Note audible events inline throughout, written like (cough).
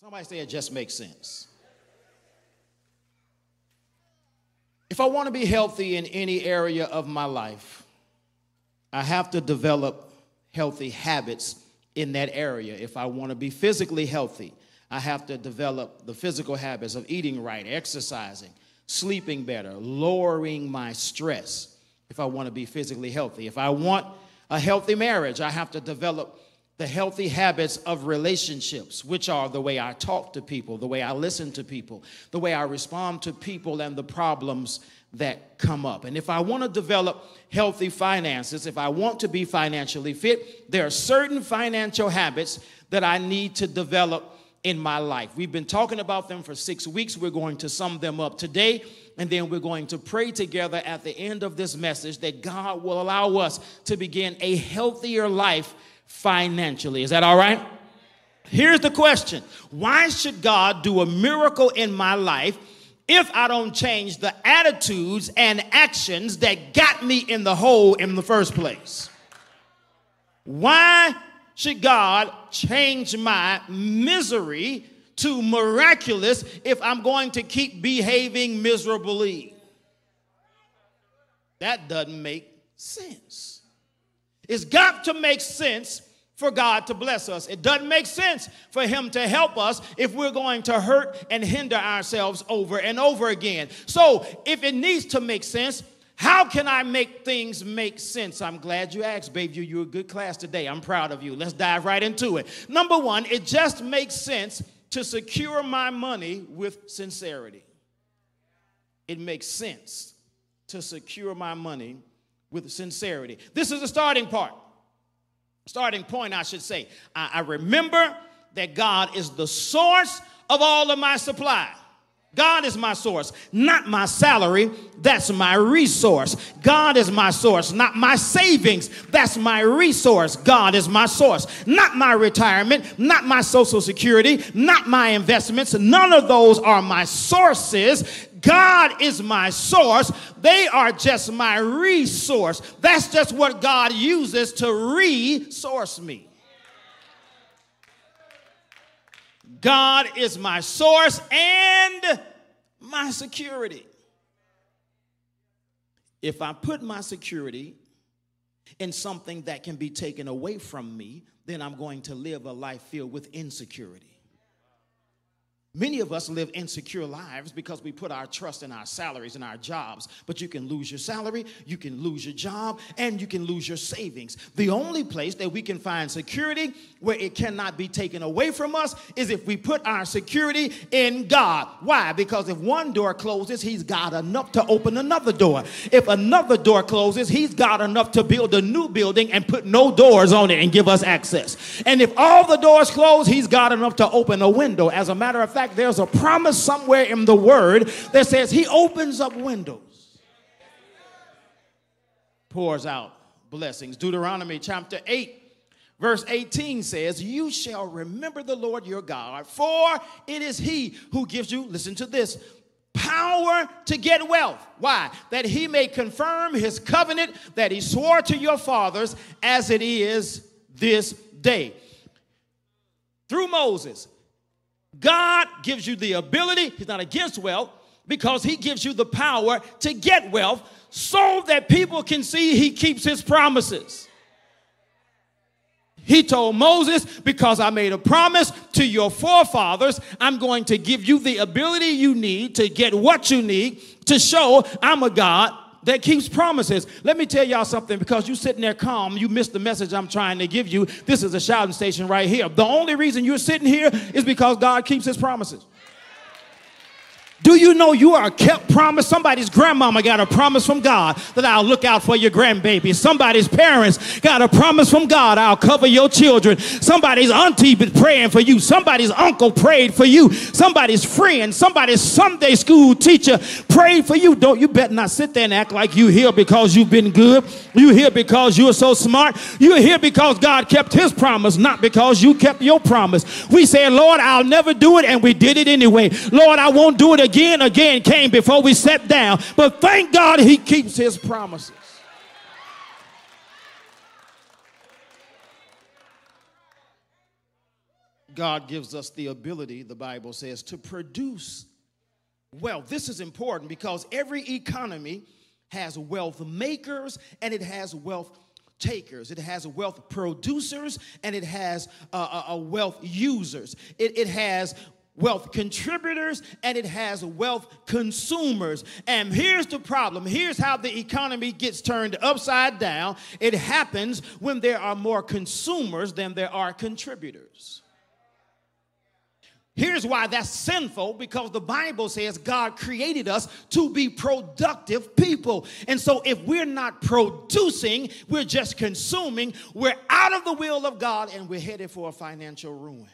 Somebody say it just makes sense. If I want to be healthy in any area of my life, I have to develop healthy habits in that area. If I want to be physically healthy, I have to develop the physical habits of eating right, exercising, sleeping better, lowering my stress if I want to be physically healthy. If I want a healthy marriage, I have to develop the healthy habits of relationships, which are the way I talk to people, the way I listen to people, the way I respond to people and the problems that come up. And if I want to develop healthy finances, if I want to be financially fit, there are certain financial habits that I need to develop in my life. We've been talking about them for six weeks. We're going to sum them up today, and then we're going to pray together at the end of this message that God will allow us to begin a healthier life financially. Is that all right? Here's the question Why should God do a miracle in my life? if I don't change the attitudes and actions that got me in the hole in the first place? Why should God change my misery to miraculous if I'm going to keep behaving miserably? That doesn't make sense. It's got to make sense for God to bless us. It doesn't make sense for Him to help us if we're going to hurt and hinder ourselves over and over again. So, if it needs to make sense, how can I make things make sense? I'm glad you asked, baby. You're a good class today. I'm proud of you. Let's dive right into it. Number one, it just makes sense to secure my money with sincerity. It makes sense to secure my money with sincerity. This is the starting part starting point, I should say. I, I remember that God is the source of all of my supply. God is my source, not my salary. That's my resource. God is my source, not my savings. That's my resource. God is my source, not my retirement, not my social security, not my investments. None of those are my sources. God is my source. They are just my resource. That's just what God uses to resource me. God is my source and my security. If I put my security in something that can be taken away from me, then I'm going to live a life filled with insecurity. Many of us live insecure lives because we put our trust in our salaries and our jobs. But you can lose your salary, you can lose your job, and you can lose your savings. The only place that we can find security where it cannot be taken away from us is if we put our security in God. Why? Because if one door closes, He's got enough to open another door. If another door closes, He's got enough to build a new building and put no doors on it and give us access. And if all the doors close, He's got enough to open a window. As a matter of fact, fact, there's a promise somewhere in the word that says he opens up windows, pours out blessings. Deuteronomy chapter 8. Verse 18 says, You shall remember the Lord your God, for it is he who gives you, listen to this, power to get wealth. Why? That he may confirm his covenant that he swore to your fathers as it is this day. Through Moses, God gives you the ability, He's not against wealth, because He gives you the power to get wealth so that people can see He keeps His promises. He told Moses, Because I made a promise to your forefathers, I'm going to give you the ability you need to get what you need to show I'm a God that keeps promises. Let me tell y'all something because you're sitting there calm, you missed the message I'm trying to give you. This is a shouting station right here. The only reason you're sitting here is because God keeps his promises. Do you know you are a kept promise? Somebody's grandmama got a promise from God that I'll look out for your grandbaby. Somebody's parents got a promise from God I'll cover your children. Somebody's auntie been praying for you. Somebody's uncle prayed for you. Somebody's friend, somebody's Sunday school teacher prayed for you. Don't you better not sit there and act like you're here because you've been good. You here because you're so smart. You're here because God kept his promise, not because you kept your promise. We said, Lord, I'll never do it, and we did it anyway. Lord, I won't do it again, again came before we sat down. But thank God he keeps his promises. God gives us the ability, the Bible says, to produce wealth. This is important because every economy has wealth makers and it has wealth takers. It has wealth producers and it has uh, uh, wealth users. It, it has wealth contributors and it has wealth consumers. And here's the problem here's how the economy gets turned upside down it happens when there are more consumers than there are contributors. Here's why that's sinful because the Bible says God created us to be productive people. And so if we're not producing, we're just consuming, we're out of the will of God and we're headed for a financial ruin.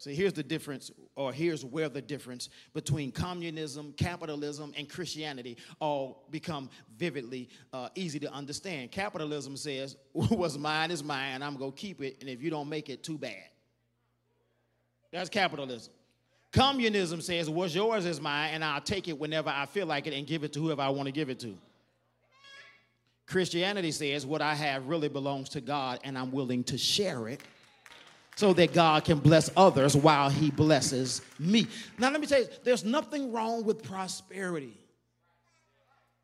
See, here's the difference, or here's where the difference between communism, capitalism, and Christianity all become vividly uh, easy to understand. Capitalism says, (laughs) What's mine is mine, I'm going to keep it, and if you don't make it, too bad. That's capitalism. Communism says, What's yours is mine, and I'll take it whenever I feel like it and give it to whoever I want to give it to. Christianity says, What I have really belongs to God, and I'm willing to share it so that God can bless others while He blesses me. Now, let me tell you, there's nothing wrong with prosperity.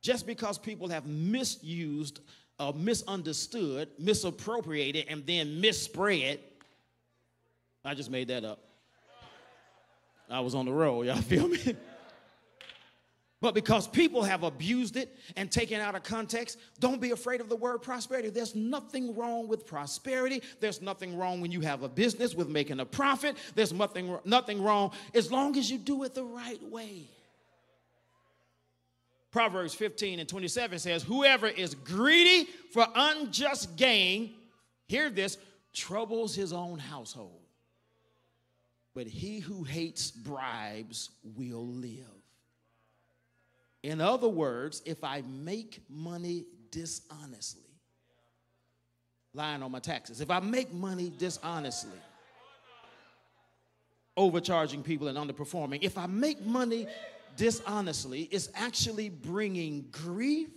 Just because people have misused, uh, misunderstood, misappropriated, and then misspread, I just made that up. I was on the road, y'all feel me? (laughs) But because people have abused it and taken out of context, don't be afraid of the word prosperity. There's nothing wrong with prosperity. There's nothing wrong when you have a business with making a profit. There's nothing, nothing wrong as long as you do it the right way. Proverbs 15 and 27 says, Whoever is greedy for unjust gain, hear this, troubles his own household but he who hates bribes will live. In other words, if I make money dishonestly, lying on my taxes, if I make money dishonestly, overcharging people and underperforming, if I make money dishonestly, it's actually bringing grief,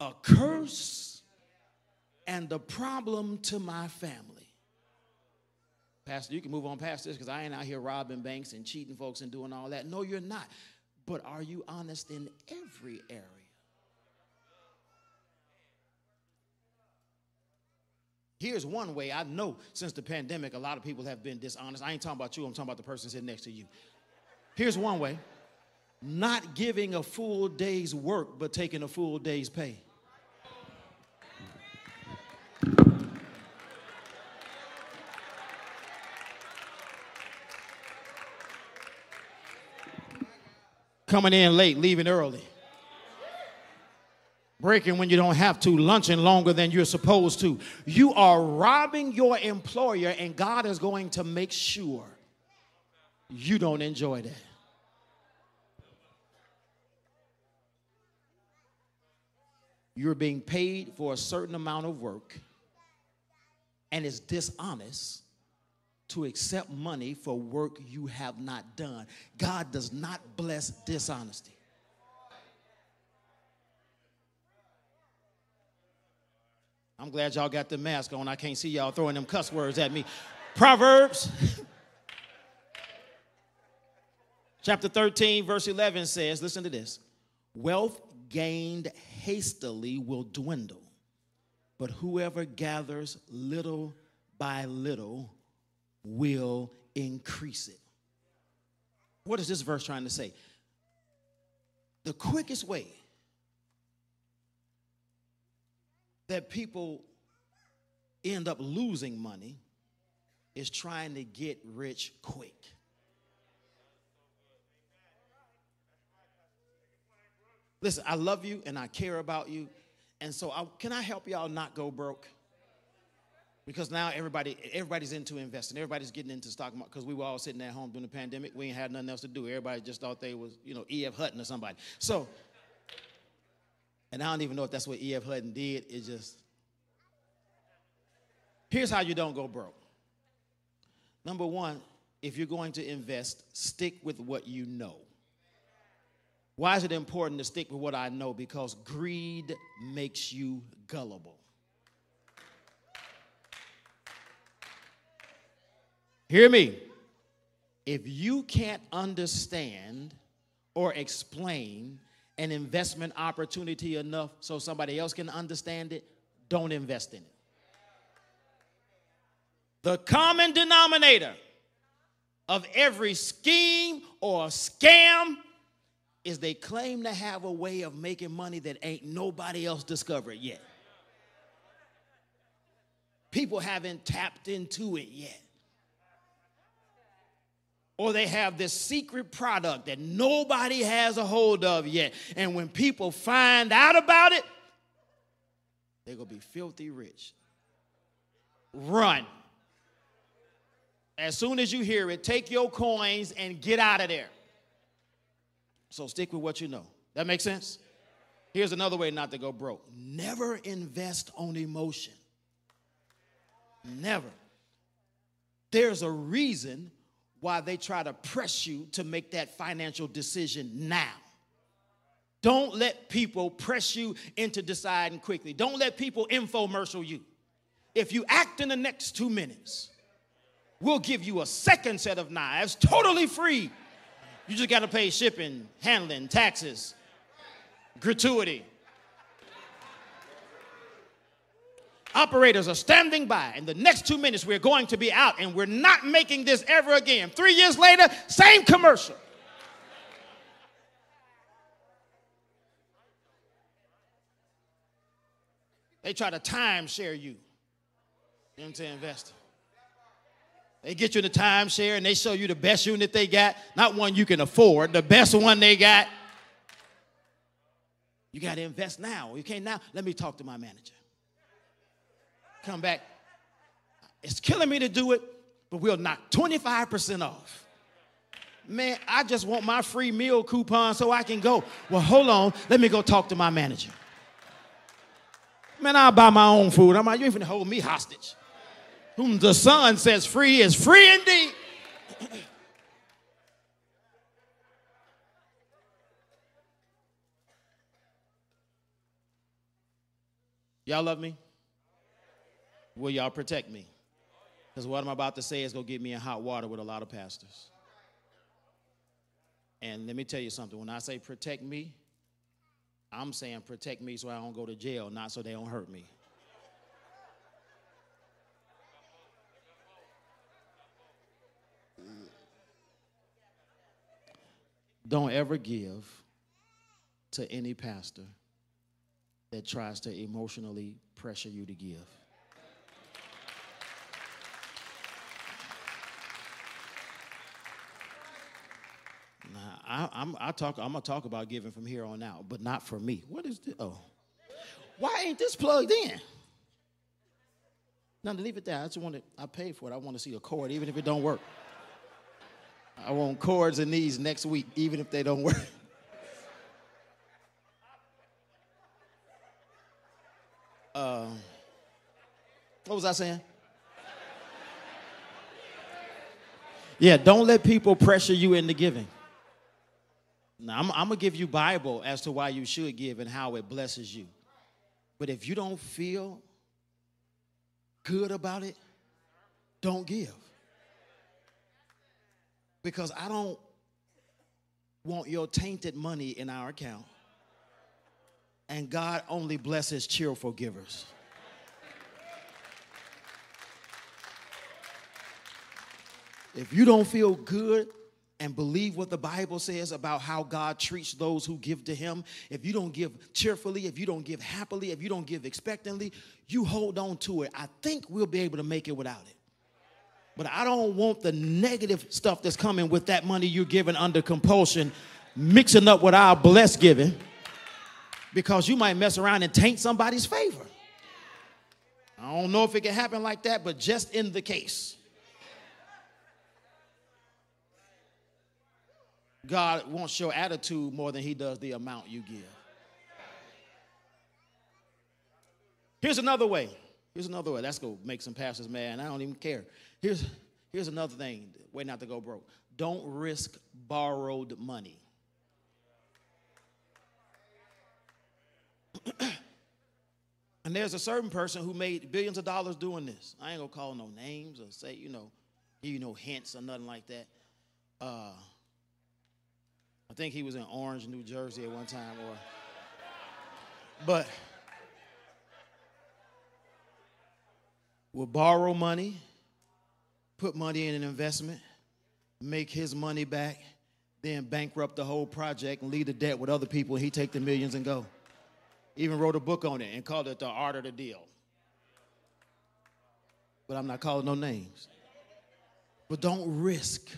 a curse, and a problem to my family. Pastor, you can move on past this because I ain't out here robbing banks and cheating folks and doing all that. No, you're not. But are you honest in every area? Here's one way I know since the pandemic, a lot of people have been dishonest. I ain't talking about you, I'm talking about the person sitting next to you. Here's one way not giving a full day's work, but taking a full day's pay. Coming in late, leaving early, breaking when you don't have to, lunching longer than you're supposed to. You are robbing your employer, and God is going to make sure you don't enjoy that. You're being paid for a certain amount of work, and it's dishonest to accept money for work you have not done. God does not bless dishonesty. I'm glad y'all got the mask on. I can't see y'all throwing them cuss words at me. Proverbs chapter 13, verse 11 says, listen to this wealth gained hastily will dwindle, but whoever gathers little by little will increase it. What is this verse trying to say? The quickest way that people end up losing money is trying to get rich quick. Listen, I love you and I care about you. And so, I, can I help y'all not go broke? Because now everybody everybody's into investing. Everybody's getting into stock market because we were all sitting at home during the pandemic. We ain't had nothing else to do. Everybody just thought they was you know E.F. Hutton or somebody. So and i don't even know if that's what E.F. Hutton did. It just here's how you don't go broke. Number one if you're going to invest stick with what you know. Why is it important to stick with what i know? Because greed makes you gullible Hear me. If you can't understand or explain an investment opportunity enough so somebody else can understand it, don't invest in it. The common denominator of every scheme or scam is they claim to have a way of making money that ain't nobody else discovered yet. People haven't tapped into it yet. Or they have this secret product that nobody has a hold of yet. And when people find out about it, they're going to be filthy rich. Run. As soon as you hear it, take your coins and get out of there. So stick with what you know. That makes sense? Here's another way not to go broke never invest on emotion. Never. There's a reason why they try to press you to make that financial decision now. Don't let people press you into deciding quickly. Don't let people infomercial you. If you act in the next two minutes, we'll give you a second set of knives totally free. You just got to pay shipping, handling, taxes, gratuity. Operators are standing by. In the next two minutes, we're going to be out and we're not making this ever again. Three years later, same commercial. They try to timeshare you into investing. They get you in the timeshare and they show you the best unit they got, not one you can afford, the best one they got. You got to invest now. You can't now. Let me talk to my manager. Come back. It's killing me to do it, but we'll knock 25% off. Man, I just want my free meal coupon so I can go. Well, hold on. Let me go talk to my manager. Man, I'll buy my own food. I'm like, you ain't finna hold me hostage whom the Son says free is free indeed. (clears throat) y'all love me? Will y'all protect me? Because what I'm about to say is going to get me in hot water with a lot of pastors. And let me tell you something. When I say protect me, I'm saying protect me so I don't go to jail, not so they don't hurt me. Don't ever give to any pastor that tries to emotionally pressure you to give. I, I'm, I talk, I'm gonna talk about giving from here on out, but not for me. What is this? Oh, why ain't this plugged in? Now, leave it there. I just want to. I paid for it. I want to see a cord, even if it don't work. I want cords and these next week, even if they don't work. (laughs) Uh, what was I saying? Yeah, don't let people pressure you into giving. Now, I'm, I'm going to give you Bible as to why you should give and how it blesses you. But if you don't feel good about it, don't give because I don't want your tainted money in our account. And God only blesses cheerful givers. If you don't feel good and believe what the Bible says about how God treats those who give to Him, if you don't give cheerfully, if you don't give happily, if you don't give expectantly, you hold on to it. I think we'll be able to make it without it. But I don't want the negative stuff that's coming with that money you're giving under compulsion mixing up with our blessed giving because you might mess around and taint somebody's favor. I don't know if it can happen like that, but just in the case. God wants your attitude more than he does the amount you give. Here's another way. Here's another way. That's going to make some pastors mad. I don't even care. Here's, here's another thing, way not to go broke. Don't risk borrowed money. (clears throat) and there's a certain person who made billions of dollars doing this. I ain't gonna call no names or say, you know, give you no hints or nothing like that. Uh, I think he was in Orange, New Jersey at one time, or but will borrow money, put money in an investment, make his money back, then bankrupt the whole project and leave the debt with other people, he take the millions and go. Even wrote a book on it and called it The Art of the Deal. But I'm not calling no names. But don't risk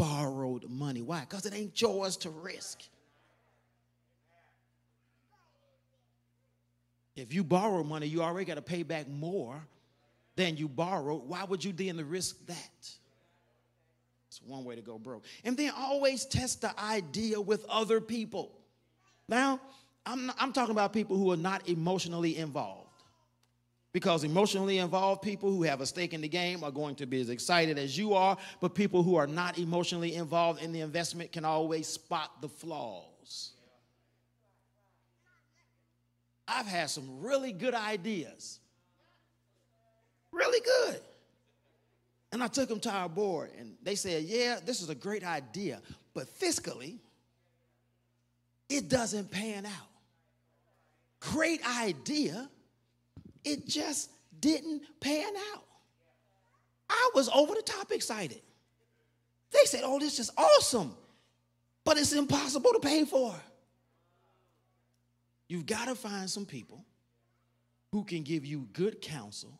borrowed money. Why? Because it ain't yours to risk. If you borrow money, you already got to pay back more than you borrowed. Why would you then risk that? It's one way to go broke. And then always test the idea with other people. Now, I'm, I'm talking about people who are not emotionally involved. Because emotionally involved people who have a stake in the game are going to be as excited as you are, but people who are not emotionally involved in the investment can always spot the flaws. I've had some really good ideas. Really good. And I took them to our board, and they said, Yeah, this is a great idea, but fiscally, it doesn't pan out. Great idea, it just didn't pan out. I was over the top excited. They said, Oh, this is awesome, but it's impossible to pay for. You've got to find some people who can give you good counsel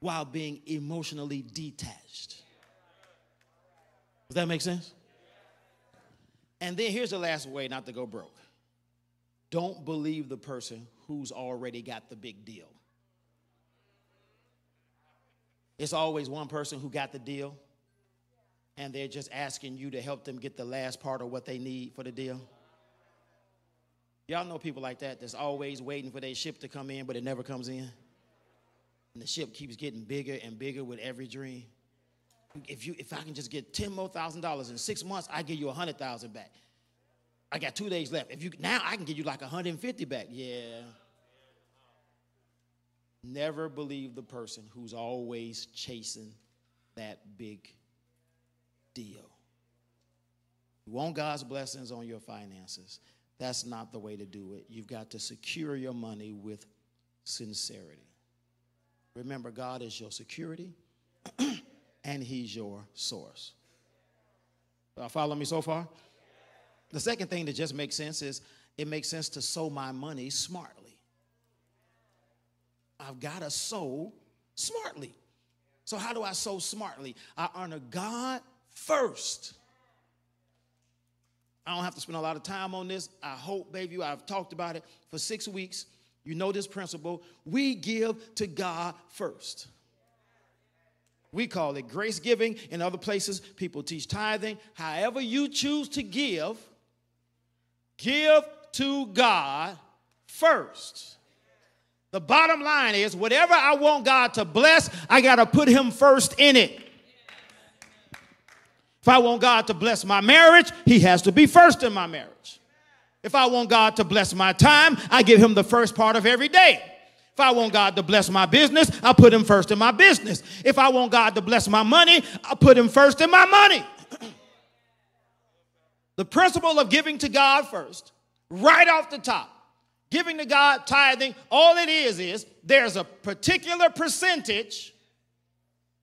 while being emotionally detached. Does that make sense? And then here's the last way not to go broke don't believe the person who's already got the big deal. It's always one person who got the deal, and they're just asking you to help them get the last part of what they need for the deal. Y'all know people like that that's always waiting for their ship to come in, but it never comes in. And the ship keeps getting bigger and bigger with every dream. If you if I can just get 10 more thousand dollars in six months, I give you a hundred thousand back. I got two days left. If you now I can give you like 150 back. Yeah. Never believe the person who's always chasing that big deal. You want God's blessings on your finances. That's not the way to do it. You've got to secure your money with sincerity. Remember, God is your security (clears throat) and He's your source. Follow me so far? The second thing that just makes sense is it makes sense to sow my money smartly. I've got to sow smartly. So, how do I sow smartly? I honor God first. I don't have to spend a lot of time on this. I hope, baby, I've talked about it for six weeks. You know this principle. We give to God first. We call it grace giving. In other places, people teach tithing. However, you choose to give, give to God first. The bottom line is whatever I want God to bless, I got to put Him first in it. If I want God to bless my marriage, He has to be first in my marriage. If I want God to bless my time, I give Him the first part of every day. If I want God to bless my business, I put Him first in my business. If I want God to bless my money, I put Him first in my money. the principle of giving to God first, right off the top, giving to God, tithing, all it is is there's a particular percentage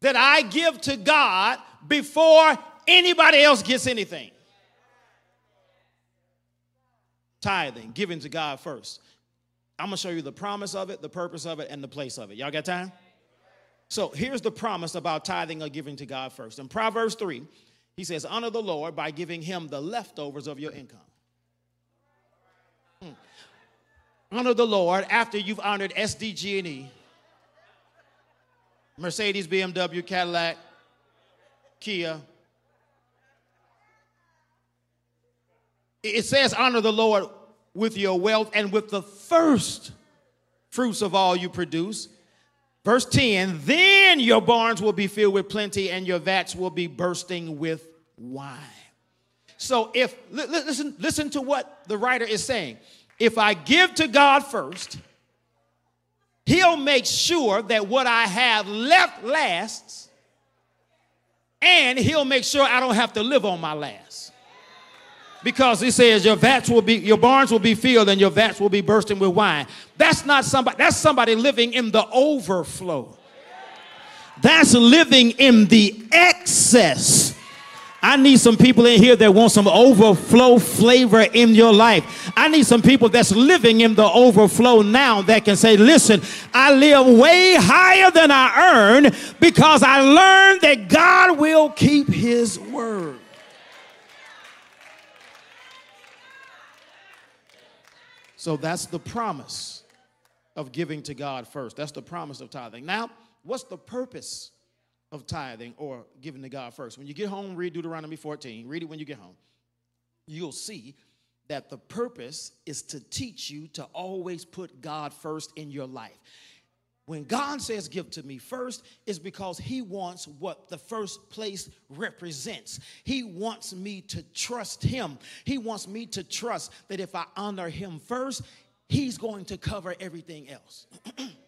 that I give to God before anybody else gets anything. Tithing, giving to God first. I'm gonna show you the promise of it, the purpose of it, and the place of it. Y'all got time? So here's the promise about tithing or giving to God first. In Proverbs 3, he says, Honor the Lord by giving him the leftovers of your income. Honor the Lord after you've honored SDG&E, Mercedes, BMW, Cadillac, Kia, It says, honor the Lord with your wealth and with the first fruits of all you produce. Verse 10 Then your barns will be filled with plenty and your vats will be bursting with wine. So if listen listen to what the writer is saying. If I give to God first, he'll make sure that what I have left lasts and he'll make sure I don't have to live on my last. Because he says your vats will be your barns will be filled and your vats will be bursting with wine. That's not somebody that's somebody living in the overflow. That's living in the excess. I need some people in here that want some overflow flavor in your life. I need some people that's living in the overflow now that can say, listen, I live way higher than I earn because I learned that God will keep his word. So that's the promise of giving to God first. That's the promise of tithing. Now, what's the purpose of tithing or giving to God first? When you get home, read Deuteronomy 14. Read it when you get home. You'll see that the purpose is to teach you to always put God first in your life. When God says give to me first, is because He wants what the first place represents. He wants me to trust Him. He wants me to trust that if I honor Him first, He's going to cover everything else. (clears throat)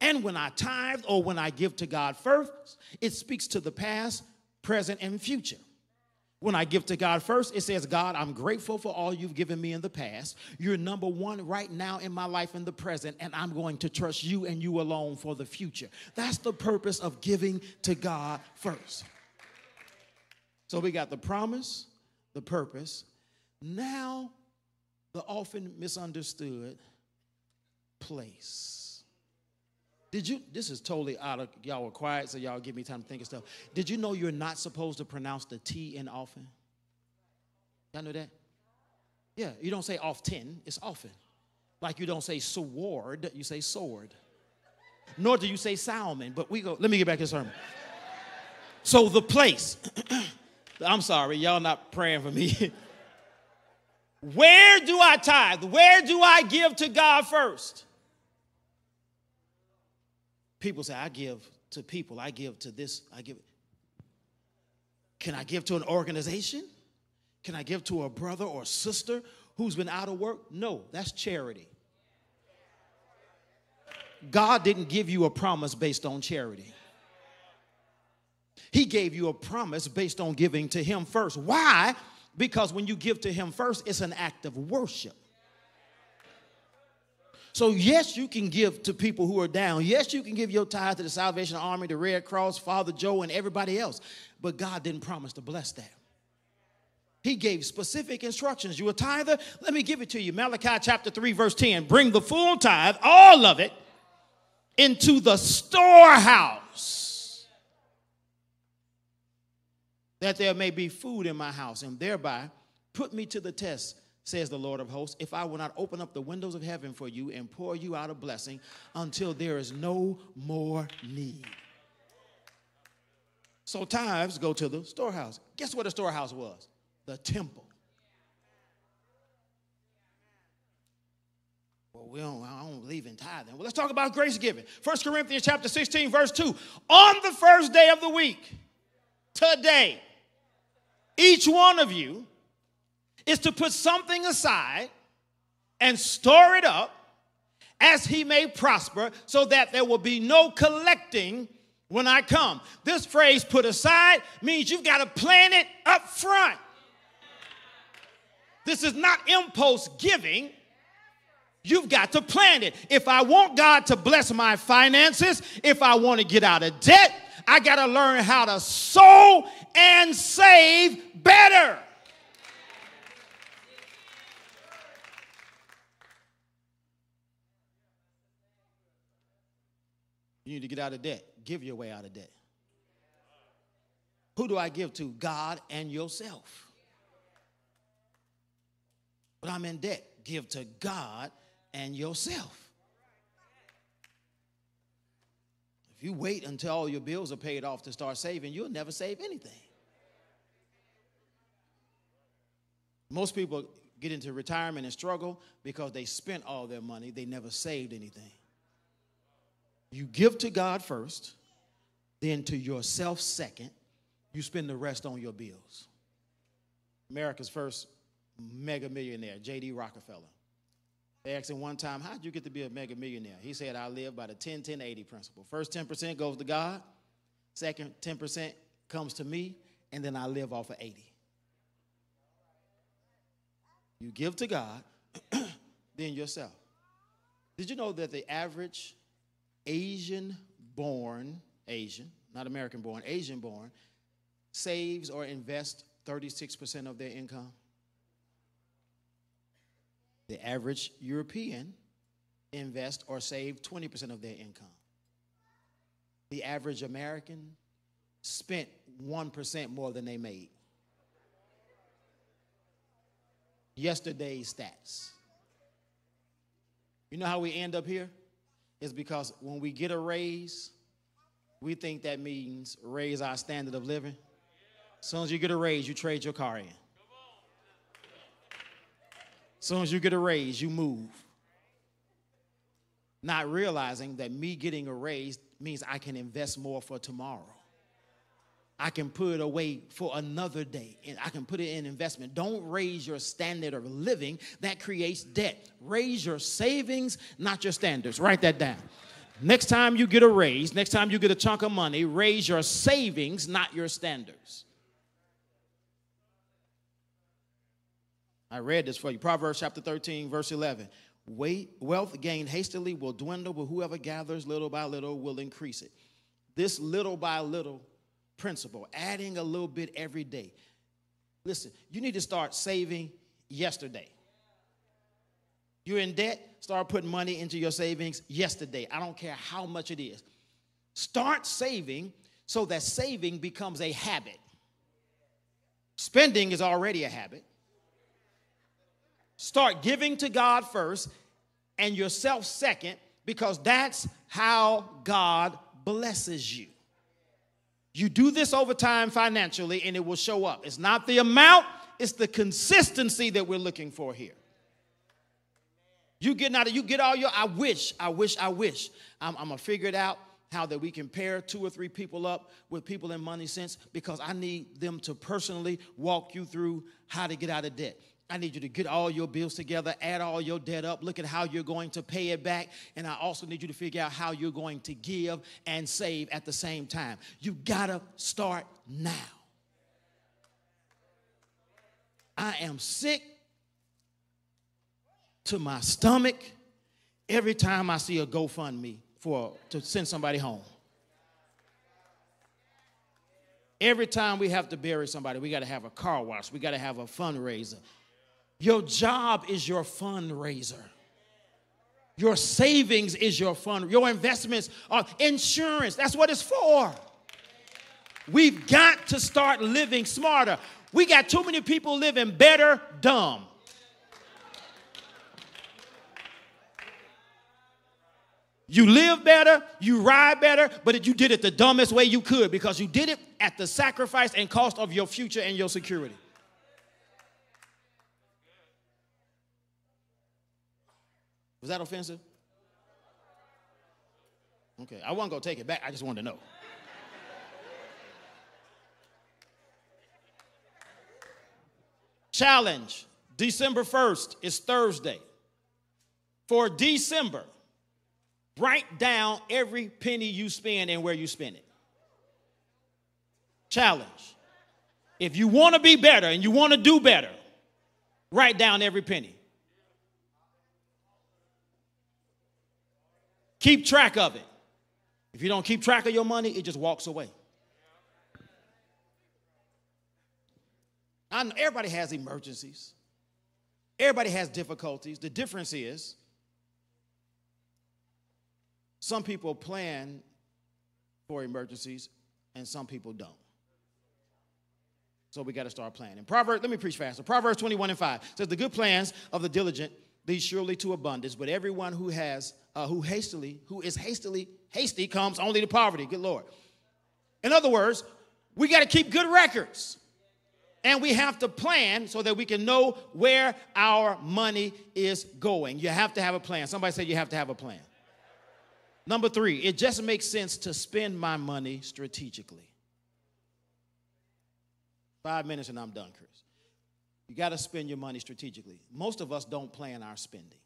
and when I tithe or when I give to God first, it speaks to the past, present, and future. When I give to God first, it says, God, I'm grateful for all you've given me in the past. You're number one right now in my life in the present, and I'm going to trust you and you alone for the future. That's the purpose of giving to God first. So we got the promise, the purpose. Now, the often misunderstood place. Did you, this is totally out of, y'all were quiet, so y'all give me time to think of stuff. Did you know you're not supposed to pronounce the T in often? Y'all know that? Yeah, you don't say often, it's often. Like you don't say sword, you say sword. Nor do you say Salmon, but we go, let me get back to sermon. So the place, (clears throat) I'm sorry, y'all not praying for me. (laughs) Where do I tithe? Where do I give to God first? People say, I give to people, I give to this, I give. Can I give to an organization? Can I give to a brother or sister who's been out of work? No, that's charity. God didn't give you a promise based on charity. He gave you a promise based on giving to Him first. Why? Because when you give to Him first, it's an act of worship. So, yes, you can give to people who are down. Yes, you can give your tithe to the Salvation Army, the Red Cross, Father Joe, and everybody else. But God didn't promise to bless that. He gave specific instructions. You a tither? Let me give it to you. Malachi chapter 3, verse 10. Bring the full tithe, all of it, into the storehouse, that there may be food in my house, and thereby put me to the test says the Lord of hosts, if I will not open up the windows of heaven for you and pour you out a blessing until there is no more need. So tithes go to the storehouse. Guess what the storehouse was? The temple. Well, we don't, I don't believe in tithing. Well, let's talk about grace giving. 1 Corinthians chapter 16, verse 2. On the first day of the week, today, each one of you is to put something aside and store it up as he may prosper, so that there will be no collecting when I come. This phrase, put aside, means you've got to plan it up front. This is not impulse giving. You've got to plan it. If I want God to bless my finances, if I want to get out of debt, I got to learn how to sow and save better. You need to get out of debt. Give your way out of debt. Who do I give to? God and yourself. But I'm in debt. Give to God and yourself. If you wait until all your bills are paid off to start saving, you'll never save anything. Most people get into retirement and struggle because they spent all their money, they never saved anything. You give to God first, then to yourself second. You spend the rest on your bills. America's first mega millionaire, J.D. Rockefeller. They asked him one time, How'd you get to be a mega millionaire? He said, I live by the 10 10 80 principle. First 10% goes to God, second 10% comes to me, and then I live off of 80. You give to God, (clears throat) then yourself. Did you know that the average Asian born, Asian, not American born, Asian born, saves or invests 36% of their income? The average European invest or save 20% of their income. The average American spent 1% more than they made. Yesterday's stats. You know how we end up here? It's because when we get a raise, we think that means raise our standard of living. As soon as you get a raise, you trade your car in. As soon as you get a raise, you move. Not realizing that me getting a raise means I can invest more for tomorrow. I can put it away for another day and I can put it in investment. Don't raise your standard of living, that creates debt. Raise your savings, not your standards. Write that down. Next time you get a raise, next time you get a chunk of money, raise your savings, not your standards. I read this for you. Proverbs chapter 13, verse 11. Wait, wealth gained hastily will dwindle, but whoever gathers little by little will increase it. This little by little principle, adding a little bit every day. Listen, you need to start saving yesterday. You're in debt, start putting money into your savings yesterday. I don't care how much it is. Start saving so that saving becomes a habit. Spending is already a habit. Start giving to God first and yourself second because that's how God blesses you. You do this over time financially and it will show up. It's not the amount, it's the consistency that we're looking for here. You get out of you get all your I wish, I wish, I wish. I'm, I'm gonna figure it out how that we can pair two or three people up with people in money sense because I need them to personally walk you through how to get out of debt. I need you to get all your bills together, add all your debt up, look at how you're going to pay it back, and I also need you to figure out how you're going to give and save at the same time. You gotta start now. I am sick to my stomach every time I see a GoFundMe for to send somebody home. Every time we have to bury somebody, we got to have a car wash, we got to have a fundraiser. Your job is your fundraiser. Your savings is your fund. Your investments are insurance. That's what it's for. We've got to start living smarter. We got too many people living better dumb. You live better, you ride better, but you did it the dumbest way you could because you did it at the sacrifice and cost of your future and your security. Was that offensive? Okay, I wasn't gonna take it back. I just wanted to know. Challenge December 1st is Thursday. For December, write down every penny you spend and where you spend it. Challenge. If you want to be better and you want to do better, write down every penny. Keep track of it. If you don't keep track of your money, it just walks away. I know everybody has emergencies. Everybody has difficulties. The difference is some people plan for emergencies and some people don't. So we got to start planning. Proverbs, let me preach faster. Proverbs 21 and 5 says, The good plans of the diligent lead surely to abundance, but everyone who has uh, who hastily, who is hastily, hasty comes only to poverty. Good Lord. In other words, we got to keep good records. And we have to plan so that we can know where our money is going. You have to have a plan. Somebody said you have to have a plan. Number three, it just makes sense to spend my money strategically. Five minutes and I'm done, Chris. You got to spend your money strategically. Most of us don't plan our spending.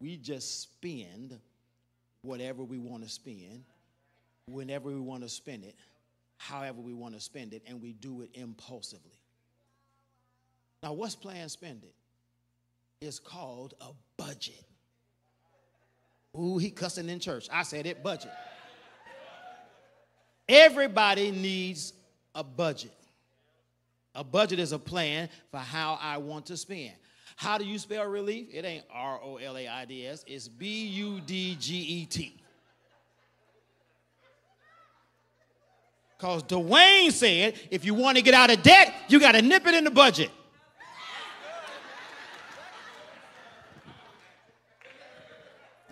We just spend whatever we want to spend, whenever we want to spend it, however we want to spend it, and we do it impulsively. Now, what's plan spend it? It's called a budget. Ooh, he cussing in church. I said it, budget. Everybody needs a budget. A budget is a plan for how I want to spend. How do you spell relief? It ain't R O L A I D S, it's B U D G E T. Because Dwayne said if you want to get out of debt, you got to nip it in the budget.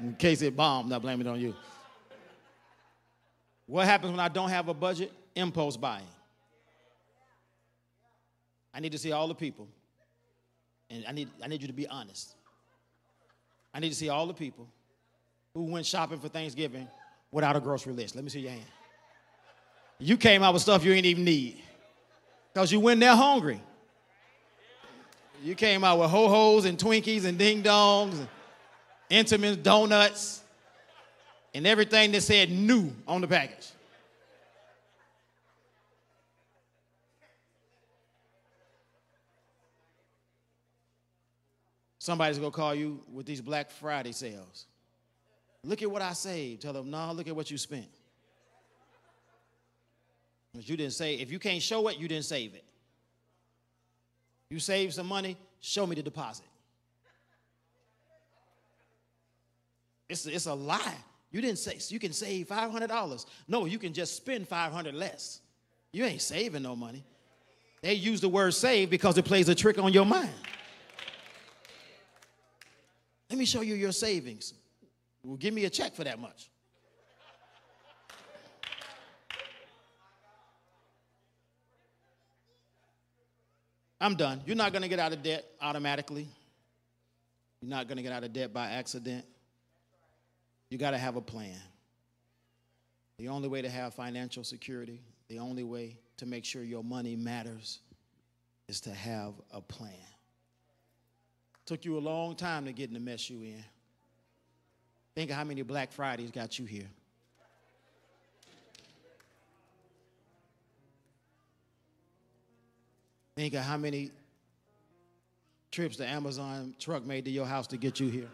In case it bombed, I blame it on you. What happens when I don't have a budget? Impulse buying. I need to see all the people. And I need, I need you to be honest. I need to see all the people who went shopping for Thanksgiving without a grocery list. Let me see your hand. You came out with stuff you ain't even need because you went there hungry. You came out with ho hos and Twinkies and ding dongs and Entenmann's donuts and everything that said new on the package. Somebody's gonna call you with these Black Friday sales. Look at what I saved. Tell them, no, look at what you spent. Because you didn't say, if you can't show it, you didn't save it. You saved some money, show me the deposit. It's, it's a lie. You didn't say you can save $500. No, you can just spend 500 less. You ain't saving no money. They use the word save because it plays a trick on your mind. Let me show you your savings. Well, give me a check for that much. I'm done. You're not going to get out of debt automatically. You're not going to get out of debt by accident. You got to have a plan. The only way to have financial security, the only way to make sure your money matters is to have a plan. Took you a long time to get in the mess you in. Think of how many Black Fridays got you here. Think of how many trips the Amazon truck made to your house to get you here.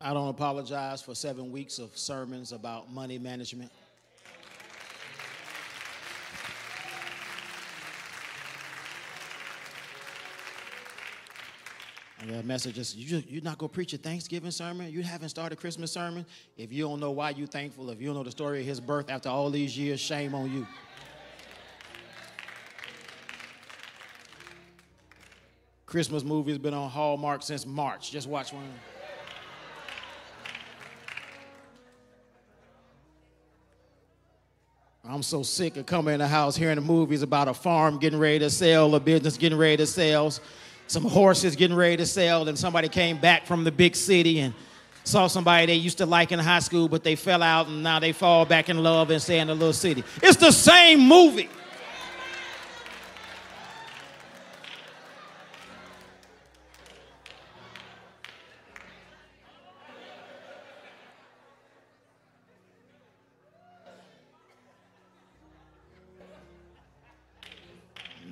I don't apologize for seven weeks of sermons about money management. And the message is you just, you're not going to preach a Thanksgiving sermon? You haven't started a Christmas sermon? If you don't know why you're thankful, if you don't know the story of his birth after all these years, shame on you. Christmas movie has been on Hallmark since March. Just watch one. I'm so sick of coming in the house hearing the movies about a farm getting ready to sell, a business getting ready to sell, some horses getting ready to sell, and somebody came back from the big city and saw somebody they used to like in high school, but they fell out and now they fall back in love and stay in the little city. It's the same movie.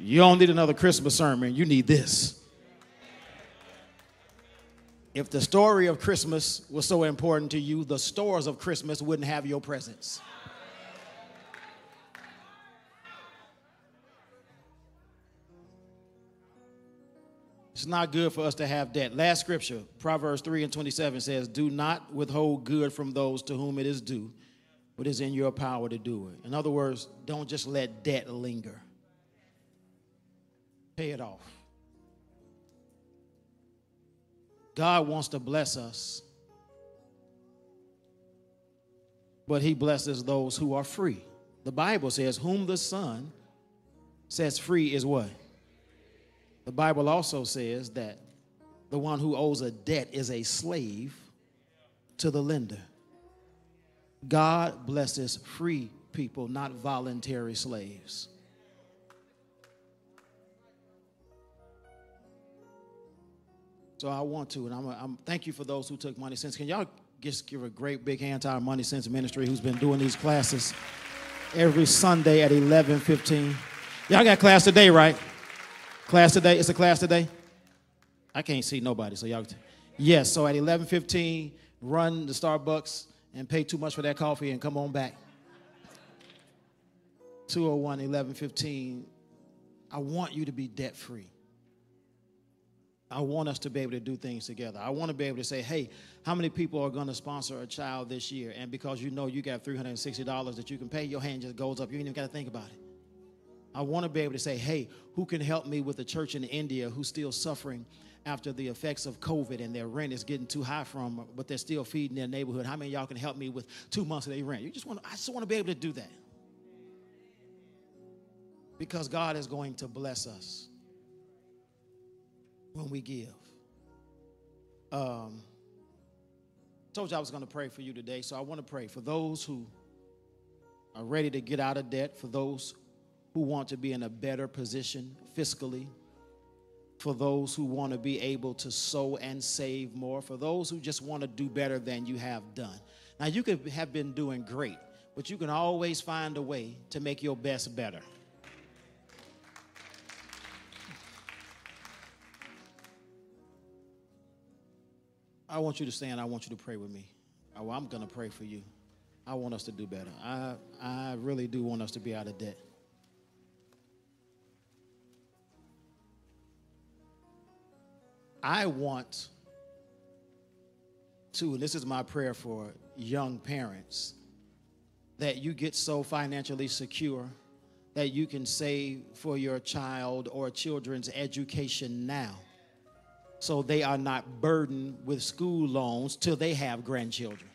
You don't need another Christmas sermon. You need this. If the story of Christmas was so important to you, the stores of Christmas wouldn't have your presents. It's not good for us to have debt. Last scripture, Proverbs 3 and 27 says, Do not withhold good from those to whom it is due, but is in your power to do it. In other words, don't just let debt linger pay it off. God wants to bless us, but He blesses those who are free. The Bible says, Whom the Son sets free is what? The Bible also says that the one who owes a debt is a slave to the lender. God blesses free people, not voluntary slaves. So I want to, and I'm, I'm thank you for those who took money sense. Can y'all just give a great big hand to our money sense ministry who's been doing these classes every Sunday at 11:15. Y'all got class today, right? Class today. It's a class today. I can't see nobody, so y'all. Yes. So at 11:15, run the Starbucks and pay too much for that coffee and come on back. 201 1115. I want you to be debt free. I want us to be able to do things together. I want to be able to say, hey, how many people are going to sponsor a child this year? And because you know you got $360 that you can pay, your hand just goes up. You ain't even got to think about it. I want to be able to say, hey, who can help me with a church in India who's still suffering after the effects of COVID and their rent is getting too high from, but they're still feeding their neighborhood? How many y'all can help me with two months of their rent? You just want, I just want to be able to do that because God is going to bless us when we give. Um, told you I was going to pray for you today, so I want to pray for those who are ready to get out of debt, for those who want to be in a better position fiscally, for those who want to be able to sow and save more, for those who just want to do better than you have done. Now, you could have been doing great, but you can always find a way to make your best better. I want you to stand. I want you to pray with me. I'm going to pray for you. I want us to do better. I, I really do want us to be out of debt. I want to, and this is my prayer for young parents, that you get so financially secure that you can save for your child or children's education now so they are not burdened with school loans till they have grandchildren.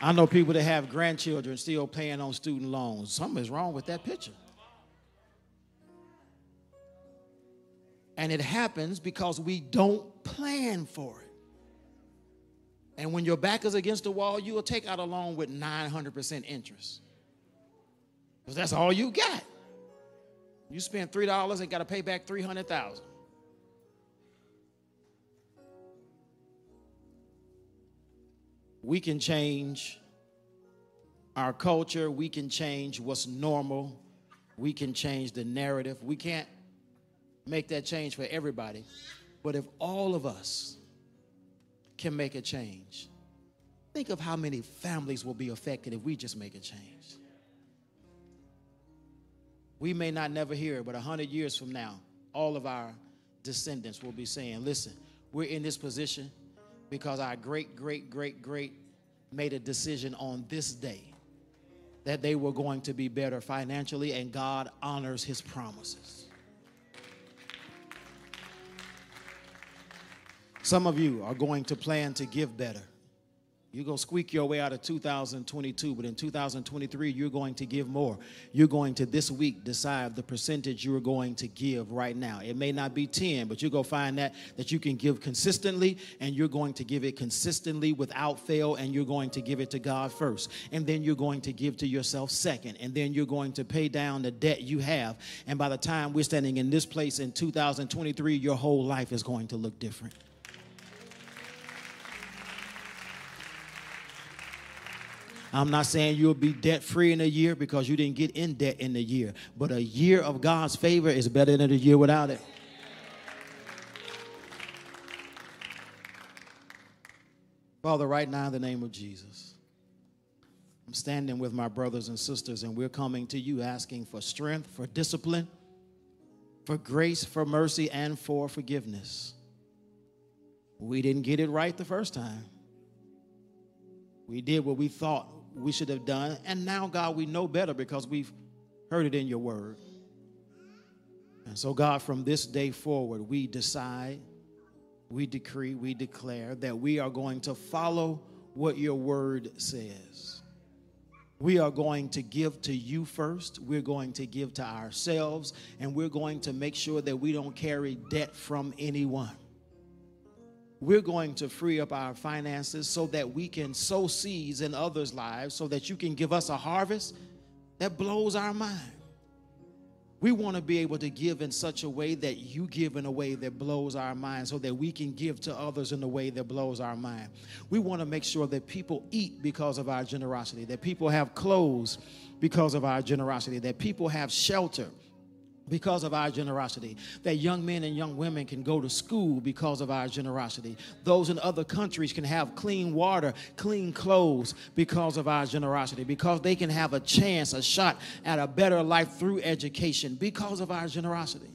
I know people that have grandchildren still paying on student loans. Something is wrong with that picture. And it happens because we don't plan for it. And when your back is against the wall, you will take out a loan with 900% interest. Because that's all you got. You spend three dollars and got to pay back three hundred thousand. We can change our culture. We can change what's normal. We can change the narrative. We can't make that change for everybody. But if all of us can make a change, think of how many families will be affected if we just make a change. We may not never hear it, but 100 years from now, all of our descendants will be saying, listen, we're in this position because our great, great, great, great made a decision on this day that they were going to be better financially, and God honors his promises. Some of you are going to plan to give better. You're going to squeak your way out of 2022, but in 2023, you're going to give more. You're going to this week decide the percentage you're going to give right now. It may not be 10, but you're going to find that that you can give consistently, and you're going to give it consistently without fail, and you're going to give it to God first. And then you're going to give to yourself second. And then you're going to pay down the debt you have. And by the time we're standing in this place in 2023, your whole life is going to look different. I'm not saying you'll be debt free in a year because you didn't get in debt in a year, but a year of God's favor is better than a year without it. Father, right now in the name of Jesus, I'm standing with my brothers and sisters, and we're coming to you asking for strength, for discipline, for grace, for mercy, and for forgiveness. We didn't get it right the first time. We did what we thought we should have done. And now, God, we know better because we've heard it in your word. And so, God, from this day forward, we decide, we decree, we declare that we are going to follow what your word says. We are going to give to you first. We're going to give to ourselves. And we're going to make sure that we don't carry debt from anyone. We're going to free up our finances so that we can sow seeds in others' lives so that you can give us a harvest that blows our mind. We want to be able to give in such a way that you give in a way that blows our mind so that we can give to others in a way that blows our mind. We want to make sure that people eat because of our generosity, that people have clothes because of our generosity, that people have shelter because of our generosity. That young men and young women can go to school because of our generosity. Those in other countries can have clean water, clean clothes because of our generosity. Because they can have a chance, a shot at a better life through education because of our generosity.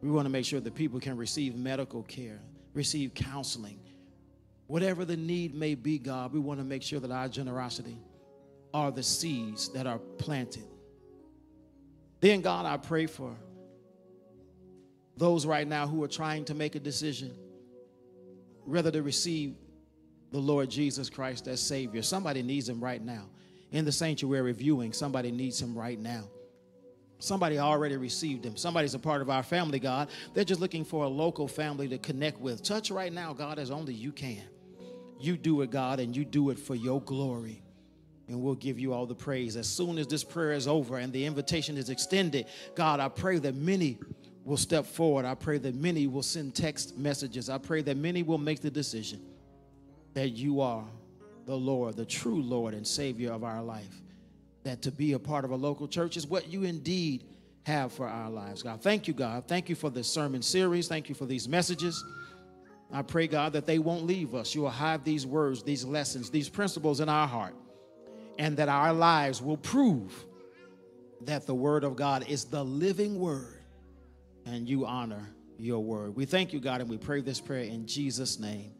We want to make sure that people can receive medical care, receive counseling. Whatever the need may be, God, we want to make sure that our generosity are the seeds that are planted then, God, I pray for those right now who are trying to make a decision whether to receive the Lord Jesus Christ as Savior. Somebody needs Him right now. In the sanctuary viewing, somebody needs Him right now. Somebody already received Him. Somebody's a part of our family, God. They're just looking for a local family to connect with. Touch right now, God, as only you can. You do it, God, and you do it for your glory and we'll give you all the praise. As soon as this prayer is over and the invitation is extended, God, I pray that many will step forward. I pray that many will send text messages. I pray that many will make the decision that you are the Lord, the true Lord and Savior of our life. That to be a part of a local church is what you indeed have for our lives. God, thank you, God. Thank you for this sermon series. Thank you for these messages. I pray, God, that they won't leave us. You will hide these words, these lessons, these principles in our heart and that our lives will prove that the Word of God is the living Word and you honor your Word. We thank you, God, and we pray this prayer in Jesus' name.